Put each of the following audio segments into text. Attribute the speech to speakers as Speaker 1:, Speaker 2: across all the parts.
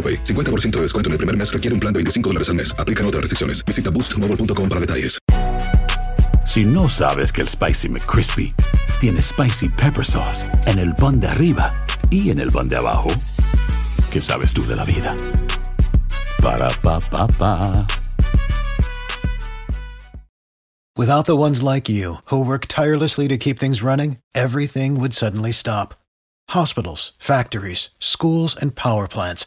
Speaker 1: AroPay. 50% de descuento en el primer mes requiere un plan de 25 dólares al mes. Aplican otras restricciones. Visita boostmobile.com para detalles.
Speaker 2: Si no sabes que el Spicy McCrispy tiene Spicy Pepper Sauce en el pan de arriba y en el pan de abajo, ¿qué sabes tú de la vida? Para, pa, pa, pa.
Speaker 3: Without the ones like you, who work tirelessly to keep things running, everything would suddenly stop. Hospitals, factories, schools, and power plants,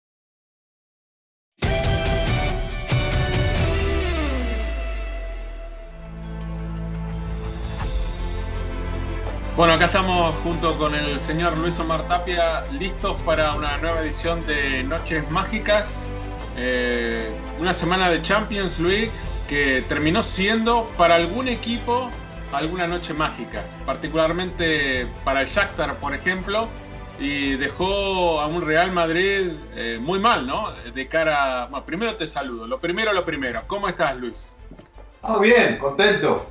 Speaker 4: Bueno, acá estamos junto con el señor Luis Omar Tapia, listos para una nueva edición de Noches Mágicas. Eh, una semana de Champions League que terminó siendo para algún equipo alguna noche mágica, particularmente para el Shakhtar, por ejemplo, y dejó a un Real Madrid eh, muy mal, ¿no? De cara, bueno, primero te saludo, lo primero, lo primero. ¿Cómo estás, Luis?
Speaker 5: Ah, bien, contento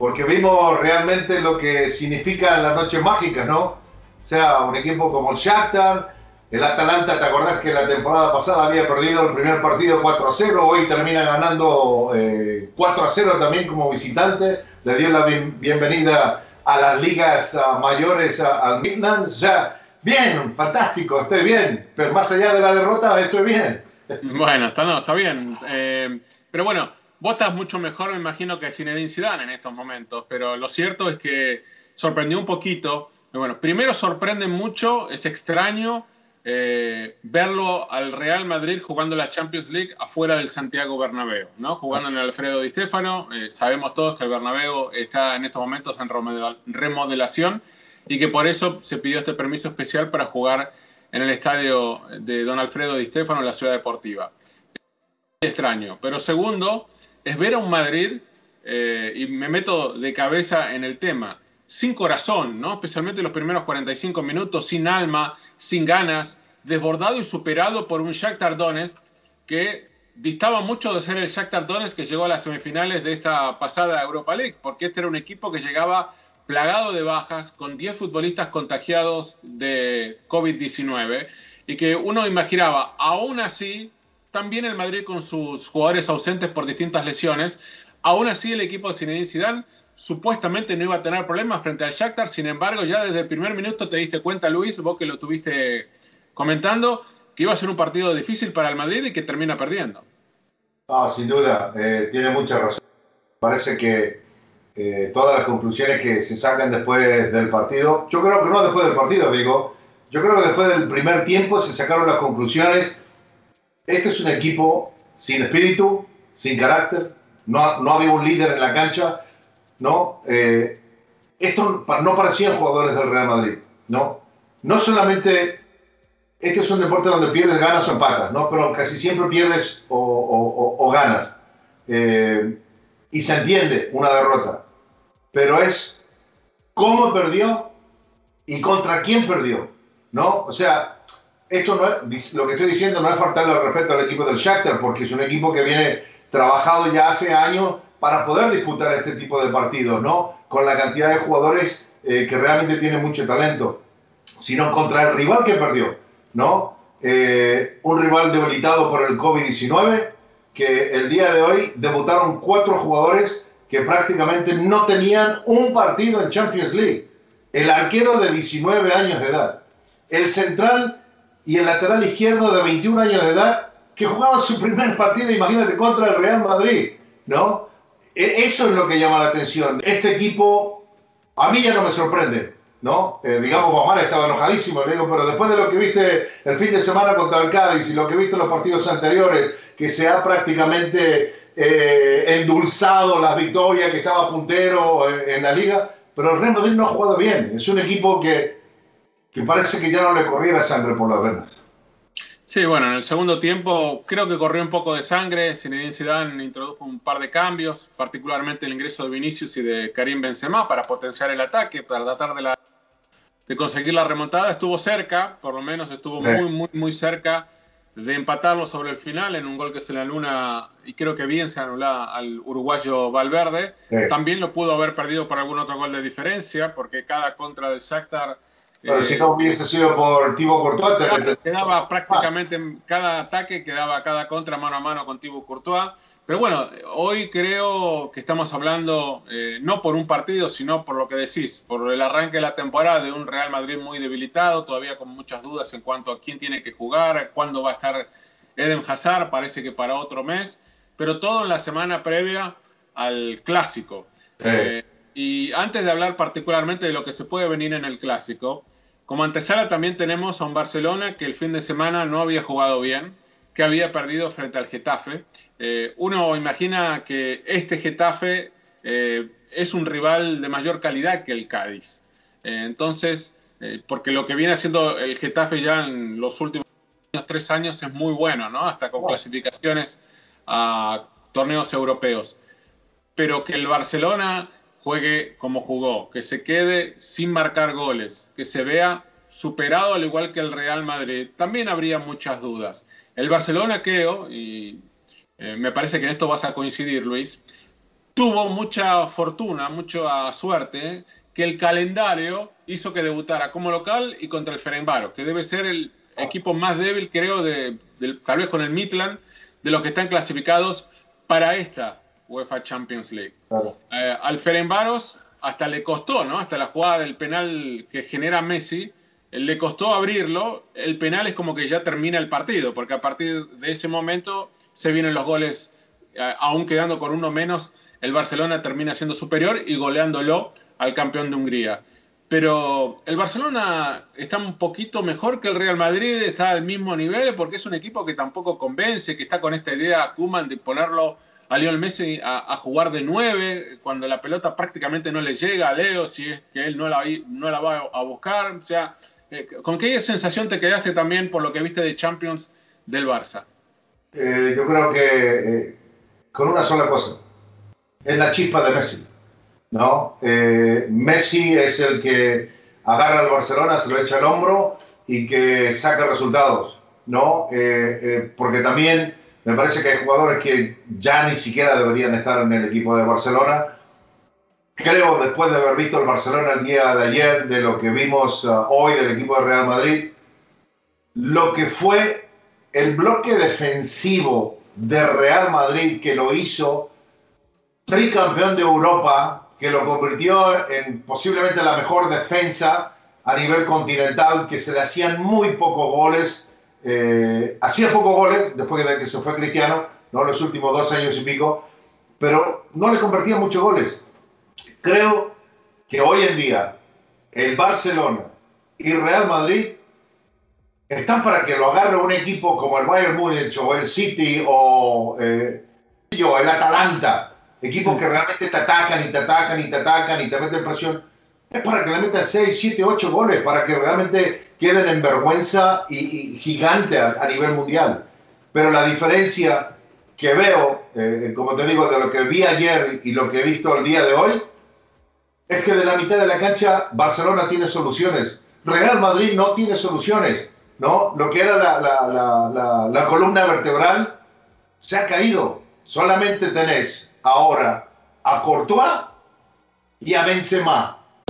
Speaker 5: porque vimos realmente lo que significan las noches mágicas, ¿no? O sea, un equipo como el Shakhtar, el Atalanta, ¿te acordás que la temporada pasada había perdido el primer partido 4 a 0? Hoy termina ganando 4 eh, a 0 también como visitante. Le dio la bienvenida a las ligas mayores al Midland. Sea, bien, fantástico, estoy bien. Pero más allá de la derrota, estoy bien.
Speaker 4: Bueno, está, no, está bien. Eh, pero bueno, Vos estás mucho mejor, me imagino, que Zinedine Zidane en estos momentos, pero lo cierto es que sorprendió un poquito. Bueno, primero sorprende mucho, es extraño eh, verlo al Real Madrid jugando la Champions League afuera del Santiago Bernabéu, ¿no? Jugando en el Alfredo Di Stéfano. Eh, sabemos todos que el Bernabéu está en estos momentos en remodelación y que por eso se pidió este permiso especial para jugar en el estadio de Don Alfredo Di Stéfano en la ciudad deportiva. extraño. Pero segundo, es ver a un Madrid, eh, y me meto de cabeza en el tema, sin corazón, ¿no? especialmente los primeros 45 minutos, sin alma, sin ganas, desbordado y superado por un Shakhtar Donetsk que distaba mucho de ser el Shakhtar Donetsk que llegó a las semifinales de esta pasada Europa League, porque este era un equipo que llegaba plagado de bajas, con 10 futbolistas contagiados de COVID-19, y que uno imaginaba, aún así, también el Madrid con sus jugadores ausentes por distintas lesiones. Aún así, el equipo de Zinedine Zidane supuestamente no iba a tener problemas frente al Shakhtar. Sin embargo, ya desde el primer minuto te diste cuenta, Luis, vos que lo tuviste comentando, que iba a ser un partido difícil para el Madrid y que termina perdiendo.
Speaker 5: Sin duda, eh, tiene mucha razón. Parece que eh, todas las conclusiones que se sacan después del partido, yo creo que no después del partido, digo, yo creo que después del primer tiempo se sacaron las conclusiones este es un equipo sin espíritu, sin carácter, no, no había un líder en la cancha, ¿no? Eh, esto no parecían jugadores del Real Madrid, ¿no? No solamente, este es un deporte donde pierdes ganas o empatas, ¿no? Pero casi siempre pierdes o, ganas. Eh, y se entiende una derrota, pero es cómo perdió y contra quién perdió, ¿no? O sea, esto no es, lo que estoy diciendo no es faltarle al respeto al equipo del Shakhtar, porque es un equipo que viene trabajado ya hace años para poder disputar este tipo de partidos, ¿no? Con la cantidad de jugadores eh, que realmente tienen mucho talento, sino contra el rival que perdió, ¿no? Eh, un rival debilitado por el COVID-19, que el día de hoy debutaron cuatro jugadores que prácticamente no tenían un partido en Champions League. El arquero de 19 años de edad, el central y el lateral izquierdo de 21 años de edad que jugaba su primer partido, imagínate, contra el Real Madrid, ¿no? E, eso es lo que llama la atención. Este equipo, a mí ya no me sorprende, ¿no? Eh, digamos, Omar estaba enojadísimo, le digo, pero después de lo que viste el fin de semana contra el Cádiz y lo que viste en los partidos anteriores, que se ha prácticamente eh, endulzado las victorias, que estaba puntero eh, en la liga, pero el Real Madrid no ha jugado bien. Es un equipo que, que parece que ya no le corriera sangre por las venas.
Speaker 4: Sí, bueno, en el segundo tiempo creo que corrió un poco de sangre. Zinedine Zidane introdujo un par de cambios, particularmente el ingreso de Vinicius y de Karim Benzema para potenciar el ataque, para tratar de, la, de conseguir la remontada. Estuvo cerca, por lo menos estuvo muy, muy, muy cerca de empatarlo sobre el final en un gol que se le anula y creo que bien se anula al uruguayo Valverde. También lo pudo haber perdido por algún otro gol de diferencia, porque cada contra del Shakhtar
Speaker 5: pero si no hubiese sido por Thibaut Courtois,
Speaker 4: quedaba prácticamente en cada ataque, quedaba cada contra mano a mano con Thibaut Courtois. Pero bueno, hoy creo que estamos hablando eh, no por un partido, sino por lo que decís, por el arranque de la temporada de un Real Madrid muy debilitado, todavía con muchas dudas en cuanto a quién tiene que jugar, cuándo va a estar Eden Hazard, parece que para otro mes, pero todo en la semana previa al clásico. Eh, y antes de hablar particularmente de lo que se puede venir en el clásico, como antesala también tenemos a un Barcelona que el fin de semana no había jugado bien, que había perdido frente al Getafe. Eh, uno imagina que este Getafe eh, es un rival de mayor calidad que el Cádiz. Eh, entonces, porque lo que viene haciendo el Getafe ya en los últimos tres años es muy bueno, ¿no? Hasta con clasificaciones a torneos europeos. Pero que el Barcelona juegue como jugó, que se quede sin marcar goles, que se vea superado al igual que el Real Madrid, también habría muchas dudas. El Barcelona creo, y eh, me parece que en esto vas a coincidir Luis, tuvo mucha fortuna, mucha suerte, que el calendario hizo que debutara como local y contra el Ferenbaro, que debe ser el equipo más débil creo, de, tal vez con el Midland, de los que están clasificados para esta UEFA Champions League. Eh, al Ferenbaros hasta le costó, ¿no? Hasta la jugada del penal que genera Messi, le costó abrirlo. El penal es como que ya termina el partido, porque a partir de ese momento se vienen los goles, eh, aún quedando con uno menos, el Barcelona termina siendo superior y goleándolo al campeón de Hungría. Pero el Barcelona está un poquito mejor que el Real Madrid, está al mismo nivel, porque es un equipo que tampoco convence, que está con esta idea Kuman de ponerlo a Lionel Messi a, jugar de nueve, cuando la pelota prácticamente no le llega a Leo, si es que él no la, no la va a buscar. O sea, eh, ¿con qué sensación te quedaste también por lo que viste de Champions del Barça?
Speaker 5: Eh, yo creo que eh, con una sola cosa, es la chispa de Messi. ¿no? Messi es el que agarra al Barcelona, se lo echa al hombro y que saca resultados. ¿no? porque también me parece que hay jugadores que ya ni siquiera deberían estar en el equipo de Barcelona. Creo, después de haber visto el Barcelona el día de ayer, de lo que vimos uh, hoy del equipo de Real Madrid, lo que fue el bloque defensivo de Real Madrid que lo hizo tricampeón de Europa, que lo convirtió en posiblemente la mejor defensa a nivel continental, que se le hacían muy pocos goles eh, hacía pocos goles después de que se fue Cristiano, ¿no? los últimos dos años y pico, pero no le convertía muchos goles. Creo que hoy en día el Barcelona y Real Madrid están para que lo agarre un equipo como el Bayern Múnich o el City o eh, el Atalanta, equipos que realmente te atacan y te atacan y te atacan y te meten presión es para que le metan 6, 7, 8 goles, para que realmente queden en vergüenza y, gigante a, nivel mundial. Pero la diferencia que veo, eh, como te digo, de lo que vi ayer y lo que he visto el día de hoy, es que de la mitad de la cancha Barcelona tiene soluciones. Real Madrid no tiene soluciones. ¿no? Lo que era la, la columna vertebral se ha caído. Solamente tenés ahora a Courtois y a Benzema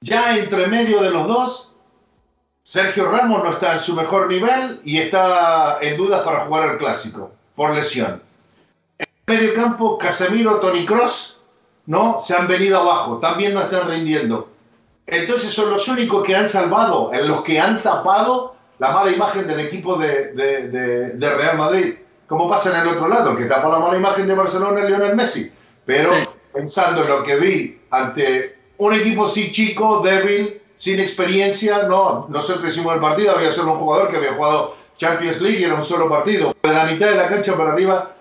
Speaker 5: Ya entre medio de los dos, Sergio Ramos no está en su mejor nivel y está en dudas para jugar el clásico por lesión. En medio campo, Casemiro, Tony Cross, ¿no? Se han venido abajo, también no están rindiendo. Entonces son los únicos que han salvado, en los que han tapado la mala imagen del equipo de, de, de, de Real Madrid. Como pasa en el otro lado, el que tapó la mala imagen de Barcelona es Lionel Messi. Pero
Speaker 4: Sí.
Speaker 5: pensando en lo que vi ante un equipo sí chico, débil, sin experiencia, no, nosotros hicimos el partido, había solo un jugador que había jugado Champions League y era un solo partido. De la mitad de la cancha para arriba,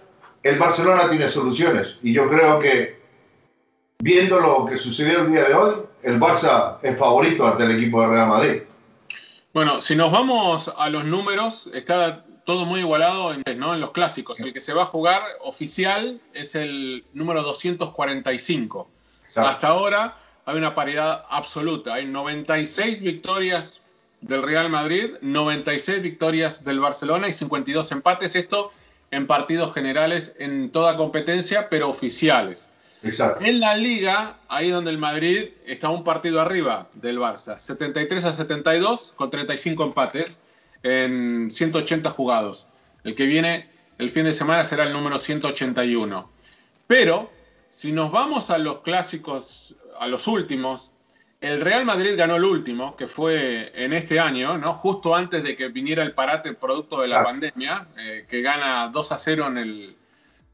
Speaker 5: el Barcelona tiene soluciones. Y yo creo que, viendo lo que sucedió el día de hoy, el Barça es favorito ante el equipo de Real Madrid.
Speaker 4: Bueno, si nos vamos a los números, está todo muy igualado en, ¿no? en los clásicos. El que se va a jugar oficial es el número 245.
Speaker 5: Exacto.
Speaker 4: Hasta ahora hay una paridad absoluta. Hay 96 victorias del Real Madrid, 96 victorias del Barcelona y 52 empates. Esto en partidos generales en toda competencia, pero oficiales.
Speaker 5: Exacto.
Speaker 4: En la liga, ahí es donde el Madrid está un partido arriba del Barça, 73 a 72 con 35 empates en 180 jugados. El que viene el fin de semana será el número 181. Pero si nos vamos a los clásicos, a los últimos, el Real Madrid ganó el último, que fue en este año, ¿no? justo antes de que viniera el parate producto de la pandemia, eh, que gana 2 a 0 en el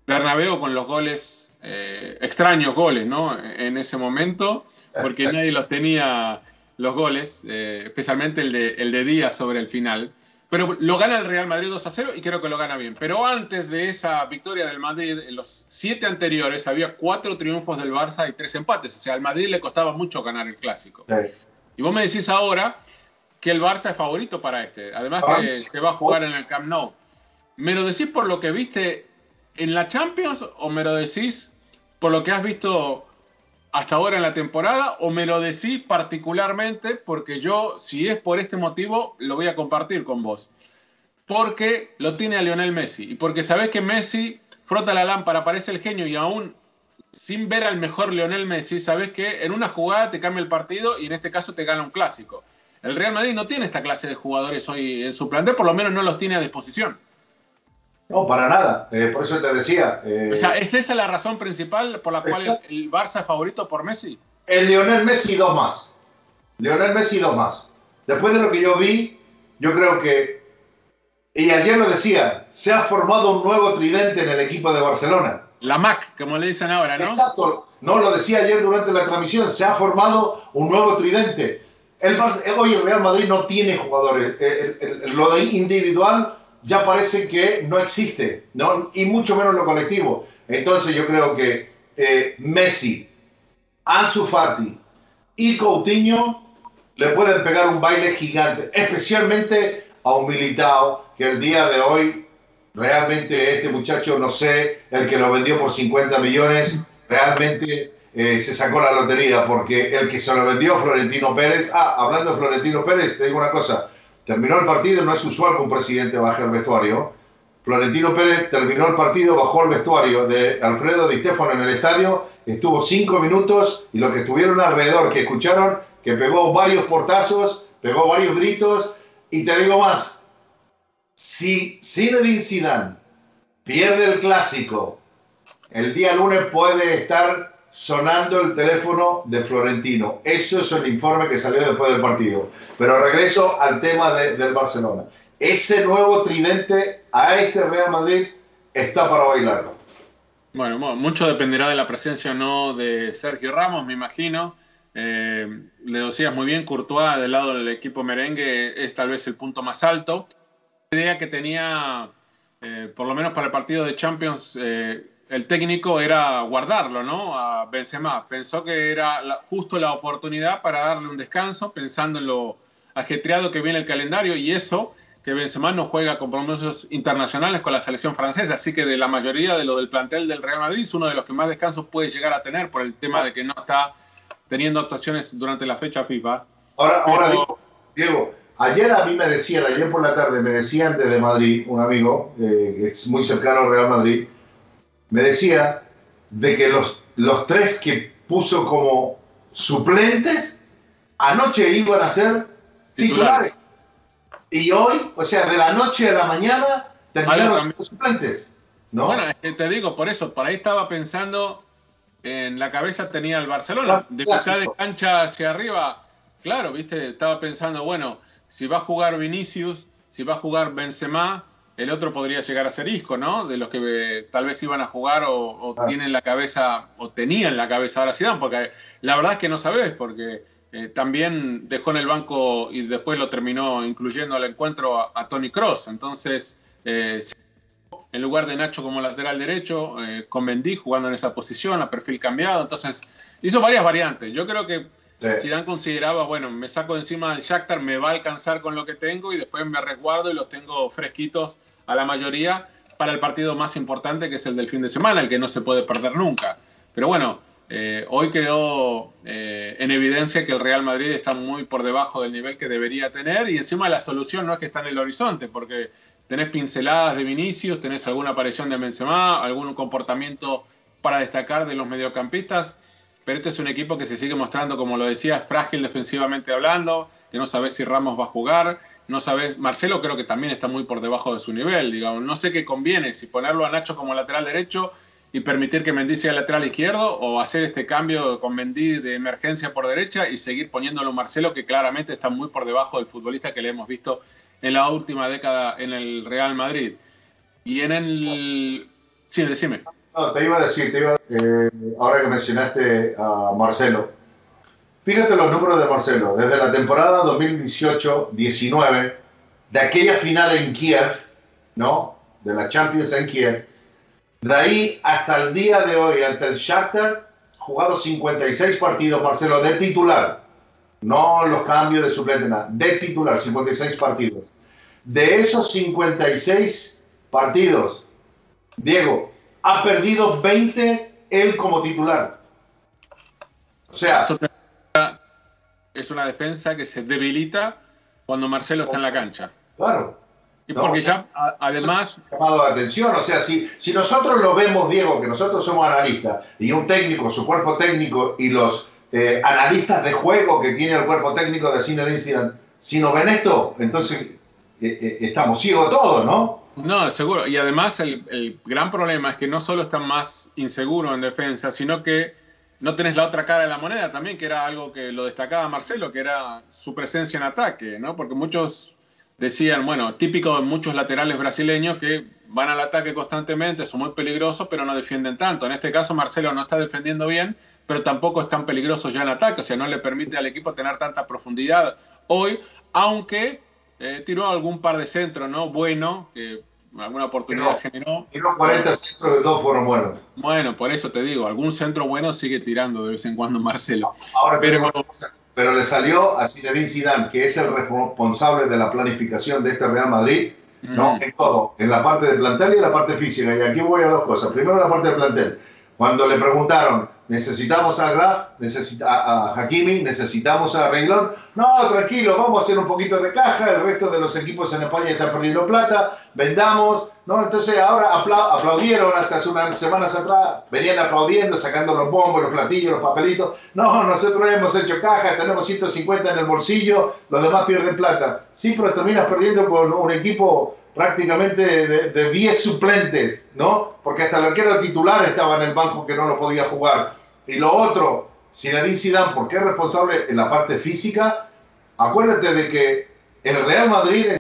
Speaker 4: Bernabéu con los goles, eh, extraños goles, ¿no? En ese momento, porque nadie los tenía los goles, eh, especialmente el de, el de Díaz sobre el final. Pero lo gana el Real Madrid 2 a 0 y creo que lo gana bien. Pero antes de esa victoria del Madrid, en los siete anteriores había cuatro triunfos del Barça y tres empates. O sea, al Madrid le costaba mucho ganar el clásico.
Speaker 5: Sí.
Speaker 4: Y vos me decís ahora que el Barça es favorito para este. Además que se va a jugar en el Camp Nou. ¿Me lo decís por lo que viste en la Champions o me lo decís por lo que has visto hasta ahora en la temporada o me lo decís particularmente porque yo, si es por este motivo, lo voy a compartir con vos? Porque lo tiene a Lionel Messi y porque sabés que Messi frota la lámpara, parece el genio y aún sin ver al mejor Lionel Messi, sabes que en una jugada te cambia el partido y en este caso te gana un clásico. El Real Madrid no tiene esta clase de jugadores hoy en su plantel, por lo menos no los tiene a disposición.
Speaker 5: No, para nada. Eh, por eso te decía. eh,
Speaker 4: O sea, ¿es esa la razón principal por la cual el,
Speaker 5: Exacto.
Speaker 4: el Barça es favorito por Messi?
Speaker 5: El Lionel Messi dos más. Lionel Messi dos más. Después de lo que yo vi, yo creo que, y ayer lo decía, se ha formado un nuevo tridente en el equipo de Barcelona.
Speaker 4: La MAC, como le dicen ahora, ¿no?
Speaker 5: Exacto, no lo decía ayer durante la transmisión, se ha formado un nuevo tridente. El Barça- eh, hoy el Real Madrid no tiene jugadores, el- el- lo de individual ya parece que no existe, ¿no? y mucho menos lo colectivo. Entonces yo creo que eh, Messi Ansu Fati y Coutinho le pueden pegar un baile gigante, especialmente a un Militao que el día de hoy realmente este muchacho, no sé, el que lo vendió por 50 millones, realmente eh, se sacó la lotería porque el que se lo vendió Florentino Pérez, ah, hablando de Florentino Pérez, te digo una cosa, terminó el partido, no es usual que un presidente baje al vestuario, Florentino Pérez terminó el partido, bajó al vestuario de Alfredo Di Stefano en el estadio, estuvo cinco minutos y los que estuvieron alrededor, que escucharon, que pegó varios portazos, pegó varios gritos. Y te digo más, si Zinedine Zidane pierde el clásico, el día lunes puede estar sonando el teléfono de Florentino. Eso es el informe que salió después del partido. Pero regreso al tema del Barcelona. Ese nuevo tridente a este Real Madrid está para bailarlo.
Speaker 4: Bueno, mucho dependerá de la presencia o no de Sergio Ramos, me imagino. Eh, le decías muy bien, Courtois del lado del equipo merengue es tal vez el punto más alto. La idea que tenía, eh, por lo menos para el partido de Champions, eh, el técnico era guardarlo, ¿no? A Benzema. Pensó que era justo la oportunidad para darle un descanso, pensando en lo ajetreado que viene el calendario y eso que Benzema no juega compromisos internacionales con la selección francesa, así que de la mayoría de lo del plantel del Real Madrid es uno de los que más descansos puede llegar a tener por el tema de que no está teniendo actuaciones durante la fecha FIFA.
Speaker 5: Ahora, ahora Diego, ayer a mí me decían, ayer por la tarde me decían desde Madrid, un amigo eh, que es muy cercano al Real Madrid, me decía de que los, los tres que puso como suplentes anoche iban a ser titulares. Y hoy, o sea, de la noche a la mañana, terminaron los suplentes. ¿no?
Speaker 4: Bueno, te digo, por eso, por ahí estaba pensando, en la cabeza tenía el Barcelona, de mitad de cancha hacia arriba. Claro, viste, estaba pensando, bueno, si va a jugar Vinicius, si va a jugar Benzema, el otro podría llegar a ser Isco, ¿no? De los que eh, tal vez iban a jugar o, ah. tienen la cabeza, o tenían la cabeza ahora Zidane, porque la verdad es que no sabes, porque eh, también dejó en el banco y después lo terminó incluyendo al encuentro a, Tony Cross. Entonces, eh, en lugar de Nacho como lateral derecho, con Mendy jugando en esa posición, a perfil cambiado. Entonces, hizo varias variantes. Yo creo que si Dan consideraba, bueno, me saco encima del Shakhtar, me va a alcanzar con lo que tengo y después me resguardo y los tengo fresquitos a la mayoría para el partido más importante que es el del fin de semana, el que no se puede perder nunca. Pero bueno, eh, hoy quedó eh, en evidencia que el Real Madrid está muy por debajo del nivel que debería tener y encima la solución no es que está en el horizonte, porque tenés pinceladas de Vinicius, tenés alguna aparición de Benzema, algún comportamiento para destacar de los mediocampistas, pero este es un equipo que se sigue mostrando, como lo decía, frágil defensivamente hablando, que no sabes si Ramos va a jugar, no sabes, Marcelo creo que también está muy por debajo de su nivel, digamos, no sé qué conviene, si ponerlo a Nacho como lateral derecho y permitir que Mendy sea lateral izquierdo o hacer este cambio con Mendy de emergencia por derecha y seguir poniéndolo Marcelo, que claramente está muy por debajo del futbolista que le hemos visto en la última década en el Real Madrid. Y en el... Sí, decime.
Speaker 5: No, te iba a decir, te iba eh, ahora que mencionaste a Marcelo, fíjate los números de Marcelo, desde la temporada 2018-19, de aquella final en Kiev, ¿no? De la Champions en Kiev, de ahí hasta el día de hoy, ante el Shakhtar, jugado 56 partidos, Marcelo, de titular. No los cambios de suplente. De titular, 56 partidos. De esos 56 partidos, Diego, ha perdido 20 él como titular.
Speaker 4: O sea... Es una defensa que se debilita cuando Marcelo está en la cancha.
Speaker 5: Claro.
Speaker 4: Y porque ya, además...
Speaker 5: Llamado de atención, o sea, si, si nosotros lo vemos, Diego, que nosotros somos analistas, y un técnico, su cuerpo técnico, y los eh, analistas de juego que tiene el cuerpo técnico de Cine si no ven esto, entonces eh, eh, estamos ciegos todos, ¿no?
Speaker 4: No, seguro. Y además el, el, gran problema es que no solo están más inseguros en defensa, sino que no tenés la otra cara de la moneda también, que era algo que lo destacaba Marcelo, que era su presencia en ataque, ¿no? Porque muchos decían, bueno, típico de muchos laterales brasileños que van al ataque constantemente, son muy peligrosos, pero no defienden tanto. En este caso, Marcelo no está defendiendo bien, pero tampoco es tan peligroso ya en ataque, o sea, no le permite al equipo tener tanta profundidad hoy, aunque eh, tiró algún par de centros, ¿no? Bueno, que alguna oportunidad generó.
Speaker 5: Tiró 40 centros y dos fueron buenos.
Speaker 4: Bueno, por eso te digo, algún centro bueno sigue tirando de vez en cuando Marcelo.
Speaker 5: Ahora, pero, pero le salió a Zinedine Zidane, que es el responsable de la planificación de este Real Madrid, ¿no? En todo, en la parte de plantel y en la parte física. Y aquí voy a dos cosas. Primero, la parte de plantel. Cuando le preguntaron, necesitamos a Graf, necesita, a Hakimi, necesitamos a Reglón. No, tranquilo, vamos a hacer un poquito de caja, el resto de los equipos en España están perdiendo plata, vendamos, ¿no? Entonces ahora aplaudieron hasta hace unas semanas atrás, venían aplaudiendo, sacando los bombos, los platillos, los papelitos. No, nosotros hemos hecho caja, tenemos 150 en el bolsillo, los demás pierden plata. Sí, pero terminas perdiendo con un equipo prácticamente de, 10 suplentes, ¿no? Porque hasta el arquero titular estaba en el banco que no lo podía jugar. Y lo otro, Zinedine Zidane, porque es responsable en la parte física, acuérdate de que el Real Madrid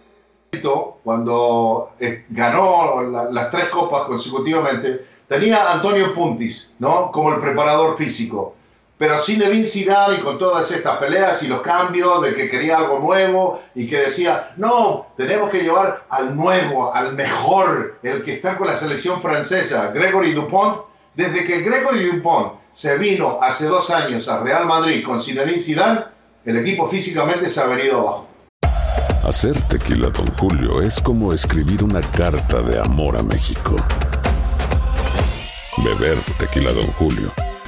Speaker 5: cuando eh, ganó las tres copas consecutivamente, tenía a Antonio Puntis, ¿no? Como el preparador físico pero sin el Zidane y con todas estas peleas y los cambios de que quería algo nuevo y que decía, no, tenemos que llevar al nuevo, al mejor, el que está con la selección francesa, Gregory Dupont. Desde que Gregory Dupont se vino hace dos años a Real Madrid con Zinedine Zidane, el equipo físicamente se ha venido abajo.
Speaker 6: Hacer tequila, don Julio, es como escribir una carta de amor a México. Beber tequila, don Julio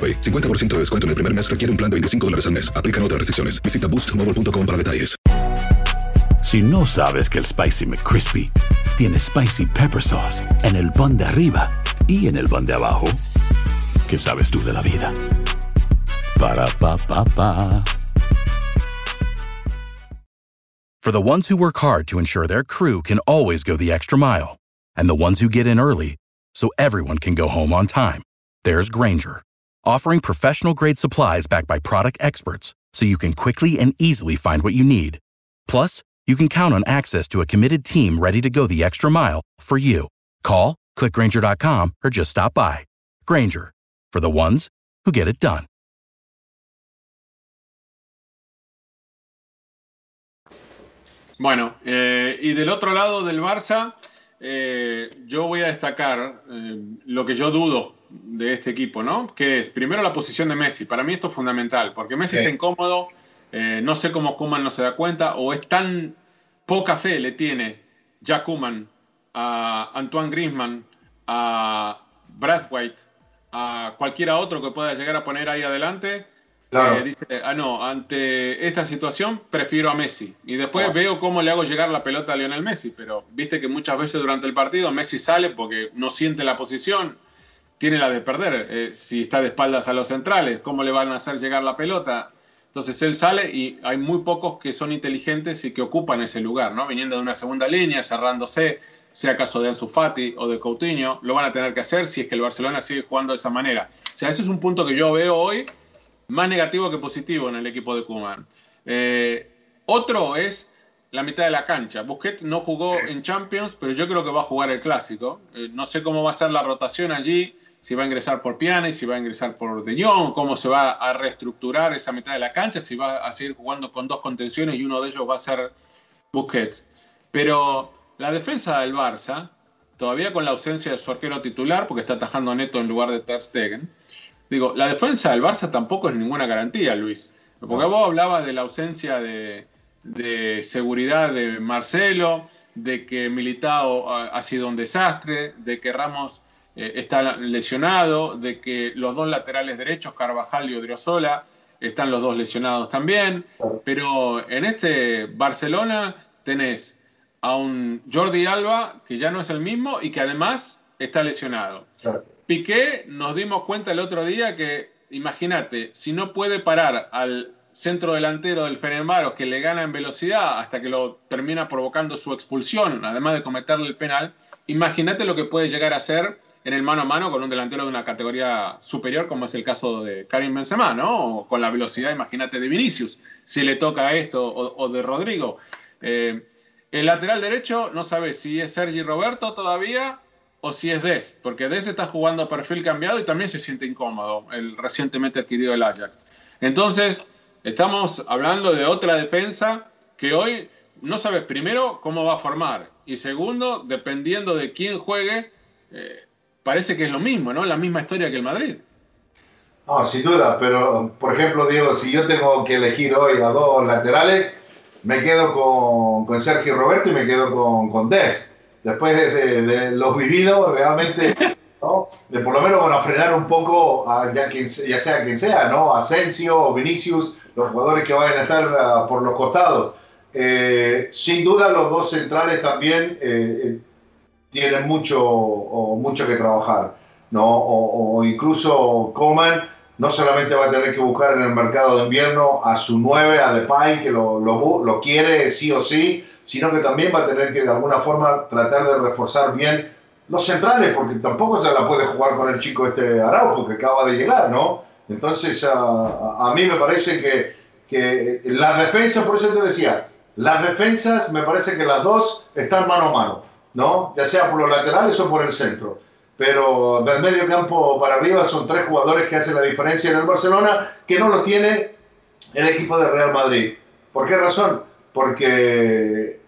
Speaker 1: 50% de descuento en el primer mes requiere un plan de 25 dólares al mes. Aplican otras restricciones. Visita boostmobile.com para detalles.
Speaker 2: Si no sabes que el Spicy McCrispy tiene Spicy Pepper Sauce en el pan de arriba y en el pan de abajo, ¿qué sabes tú de la vida? Para, pa, pa, pa.
Speaker 7: For the ones who work hard to ensure their crew can always go the extra mile, and the ones who get in early so everyone can go home on time, there's Granger offering professional grade supplies backed by product experts so you can quickly and easily find what you need. Plus, you can count on access to a committed team ready to go the extra mile for you. Call, clickgranger.com, or just stop by. Granger, for the ones who get it done.
Speaker 4: Bueno, eh, y del otro lado del Barça, eh, yo voy a destacar eh, lo que yo dudo de este equipo, ¿no? Que es primero la posición de Messi. Para mí esto es fundamental, porque Messi está incómodo, eh, no sé cómo Kuman no se da cuenta, o es tan poca fe le tiene ya Kuman a Antoine Griezmann, a White, a cualquiera otro que pueda llegar a poner ahí adelante. Eh, dice, ah, no, ante esta situación prefiero a Messi. Y después veo cómo le hago llegar la pelota a Lionel Messi. Pero viste que muchas veces durante el partido Messi sale porque no siente la posición tiene la de perder. Eh, si está de espaldas a los centrales, ¿cómo le van a hacer llegar la pelota? Entonces él sale y hay muy pocos que son inteligentes y que ocupan ese lugar, ¿no? Viniendo de una segunda línea, cerrándose, sea caso de Ansu Fati o de Coutinho, lo van a tener que hacer si es que el Barcelona sigue jugando de esa manera. O sea, ese es un punto que yo veo hoy más negativo que positivo en el equipo de Kuman. Eh, otro es la mitad de la cancha. Busquets no jugó en Champions, pero yo creo que va a jugar el clásico. Eh, no sé cómo va a ser la rotación allí si va a ingresar por Piane, si va a ingresar por De Jong, cómo se va a reestructurar esa mitad de la cancha, si va a seguir jugando con dos contenciones y uno de ellos va a ser Busquets. Pero la defensa del Barça, todavía con la ausencia de su arquero titular, porque está atajando Neto en lugar de Ter Stegen, digo, la defensa del Barça tampoco es ninguna garantía, Luis. Porque vos hablabas de la ausencia de, de seguridad de Marcelo, de que Militao ha sido un desastre, de que Ramos eh, está lesionado, de que los dos laterales derechos, Carvajal y Odriozola, están los dos lesionados también, pero en este Barcelona tenés a un Jordi Alba que ya no es el mismo y que además está lesionado. Piqué nos dimos cuenta el otro día que, imagínate, si no puede parar al centro delantero del Fenerbahce que le gana en velocidad hasta que lo termina provocando su expulsión, además de cometerle el penal, imagínate lo que puede llegar a ser en el mano a mano con un delantero de una categoría superior, como es el caso de Karim Benzema, ¿no? O con la velocidad, imagínate, de Vinicius, si le toca esto, o, de Rodrigo. Eh, el lateral derecho, no sabes si es Sergi Roberto todavía o si es Dest, porque Dest está jugando a perfil cambiado y también se siente incómodo, el recientemente adquirido el Ajax. Entonces, estamos hablando de otra defensa que hoy no sabes primero cómo va a formar y segundo, dependiendo de quién juegue, eh, parece que es lo mismo, ¿no? La misma historia que el Madrid.
Speaker 5: No, sin duda, pero por ejemplo, Diego, si yo tengo que elegir hoy a dos laterales, me quedo con, Sergio Roberto y me quedo con, Dest después de, los vividos, realmente, ¿no? De por lo menos bueno, frenar un poco, a, ya, quien, sea quien sea, ¿no? Asensio, Vinicius, los jugadores que vayan a estar ah, por los costados. Eh, sin duda, los dos centrales también eh, eh, tienen mucho, o, mucho que trabajar, ¿no? O, incluso Coman no solamente va a tener que buscar en el mercado de invierno a su 9, a Depay, que lo, lo, lo quiere sí o sí, sino que también va a tener que de alguna forma tratar de reforzar bien los centrales, porque tampoco se la puede jugar con el chico este Araujo que acaba de llegar, ¿no? Entonces, a, mí me parece que, que las defensas, por eso te decía, las defensas me parece que las dos están mano a mano, ¿no? Ya sea por los laterales o por el centro. Pero del medio campo para arriba son tres jugadores que hacen la diferencia en el Barcelona, que no lo tiene el equipo de Real Madrid. ¿Por qué razón? Porque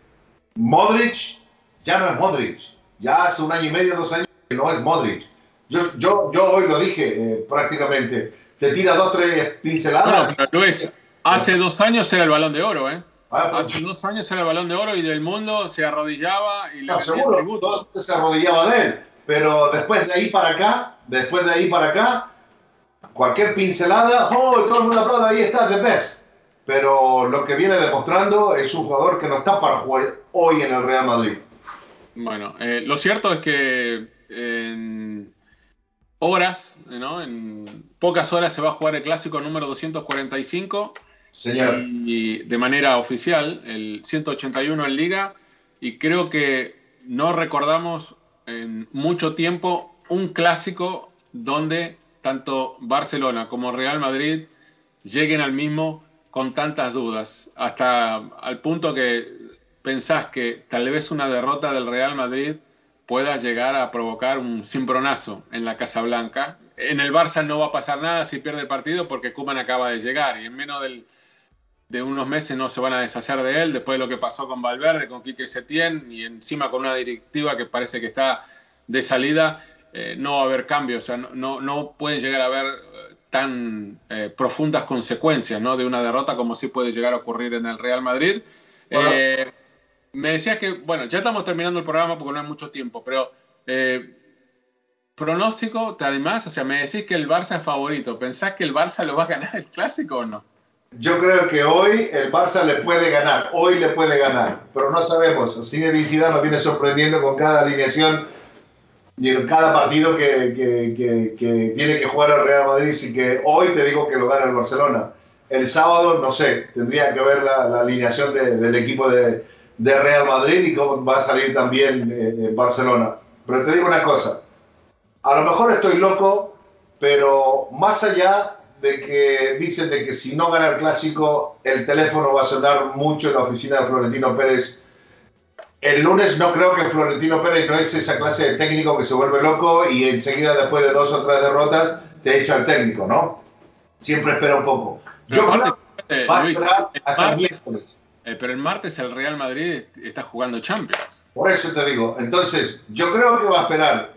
Speaker 5: Modric ya no es Modric. Ya hace un año y medio, dos años que no es Modric. Yo, yo, yo hoy lo dije eh, prácticamente. Te tira dos, tres pinceladas.
Speaker 4: Luis, hace dos años era el balón de oro, ¿eh? Pues. hace dos años era el balón de oro y del mundo se arrodillaba y le
Speaker 5: no, seguro, todo se arrodillaba de él. Pero después de ahí para acá, después de ahí para acá, cualquier pincelada, oh, todo el mundo aplaude, ahí está, the best pero lo que viene demostrando es un jugador que no está para jugar hoy en el Real Madrid.
Speaker 4: Bueno, eh, lo cierto es que en horas, ¿no? en pocas horas se va a jugar el clásico número 245. Y de manera oficial, el 181 en liga. Y creo que no recordamos en mucho tiempo un clásico donde tanto Barcelona como Real Madrid lleguen al mismo con tantas dudas, hasta al punto que pensás que tal vez una derrota del Real Madrid pueda llegar a provocar un cimbronazo en la Casa Blanca. En el Barça no va a pasar nada si pierde el partido porque Kuman acaba de llegar y en menos de unos meses no se van a deshacer de él después de lo que pasó con Valverde, con Quique Setién y encima con una directiva que parece que está de salida. Eh, no va a haber cambios, o sea, no, no pueden llegar a haber tan eh, profundas consecuencias ¿no? de una derrota como sí puede llegar a ocurrir en el Real Madrid. Eh, me decías que, bueno, ya estamos terminando el programa porque no hay mucho tiempo, pero eh, pronóstico, además, o sea, me decís que el Barça es favorito. ¿Pensás que el Barça lo va a ganar el clásico o no?
Speaker 5: Yo creo que hoy el Barça le puede ganar, hoy le puede ganar, pero no sabemos. Zinedine Zidane nos viene sorprendiendo con cada alineación y en cada partido que, que, que, tiene que jugar el Real Madrid y que hoy te digo que lo gana el Barcelona. El sábado, no sé, tendría que ver la, alineación del equipo de, de, Real Madrid y cómo va a salir también eh, Barcelona. Pero te digo una cosa, a lo mejor estoy loco, pero más allá de que dicen de que si no gana el clásico, el teléfono va a sonar mucho en la oficina de Florentino Pérez el lunes no creo que Florentino Pérez no es esa clase de técnico que se vuelve loco y enseguida después de dos o tres derrotas te echa el técnico, ¿no? Siempre espera un poco. Yo creo
Speaker 4: que va a esperar hasta el miércoles. Eh, pero el martes el Real Madrid está jugando Champions.
Speaker 5: Por eso te digo. Entonces, yo creo que va a esperar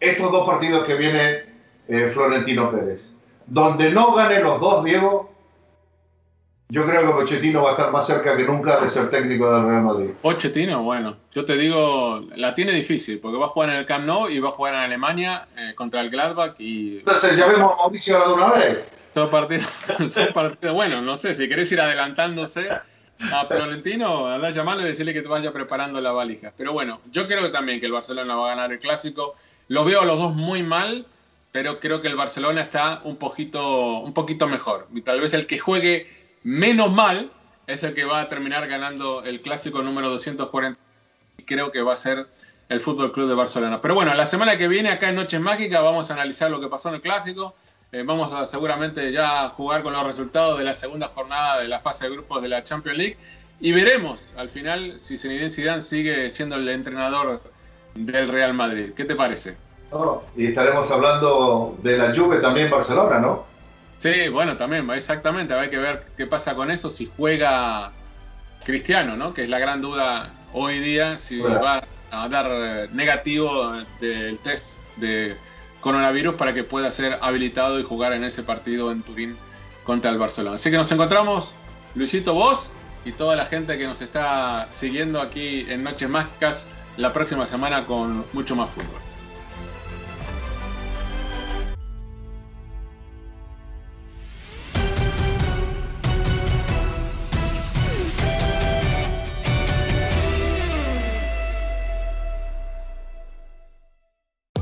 Speaker 5: estos dos partidos que viene eh, Florentino Pérez. Donde no gane los dos, Diego, yo creo que Pochettino va a estar más cerca que nunca de ser técnico del Real Madrid.
Speaker 4: Pochettino, bueno, yo te digo, la tiene difícil, porque va a jugar en el Camp Nou y va a jugar en Alemania eh, contra el Gladbach y...
Speaker 5: Entonces ya vemos a Mauricio ahora de una vez.
Speaker 4: Son partidos, son partidos, bueno, no sé, si querés ir adelantándose, a Florentino, anda a llamarle y decirle que te vaya preparando la valija. Pero bueno, yo creo también que el Barcelona va a ganar el clásico. Lo veo a los dos muy mal, pero creo que el Barcelona está un poquito, un poquito mejor. Y tal vez el que juegue menos mal es el que va a terminar ganando el clásico número 240. Y creo que va a ser el Fútbol Club de Barcelona. Pero bueno, la semana que viene acá en Noches Mágicas vamos a analizar lo que pasó en el clásico. Eh, vamos a seguramente ya jugar con los resultados de la segunda jornada de la fase de grupos de la Champions League y veremos al final si Zinedine Zidane sigue siendo el entrenador del Real Madrid. ¿Qué te parece?
Speaker 5: Y estaremos hablando de la Juve también en Barcelona, ¿no?
Speaker 4: Sí, bueno, también, exactamente. Hay que ver qué pasa con eso si juega Cristiano, ¿no? Que es la gran duda hoy día, si va a dar negativo del test de coronavirus para que pueda ser habilitado y jugar en ese partido en Turín contra el Barcelona. Así que nos encontramos, Luisito, vos y toda la gente que nos está siguiendo aquí en Noches Mágicas la próxima semana con mucho más fútbol.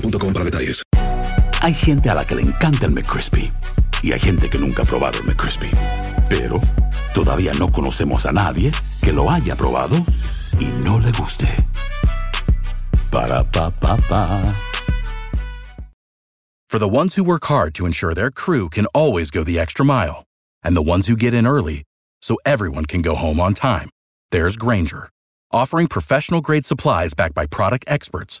Speaker 1: boostmobile para detalles.
Speaker 2: Hay gente a la que le encanta el McCrispy y hay gente que nunca ha probado el McCrispy. Pero todavía no conocemos a nadie que lo haya probado y no le guste. Para pa pa pa.
Speaker 7: For the ones who work hard to ensure their crew can always go the extra mile, and the ones who get in early so everyone can go home on time, there's Granger, offering professional grade supplies backed by product experts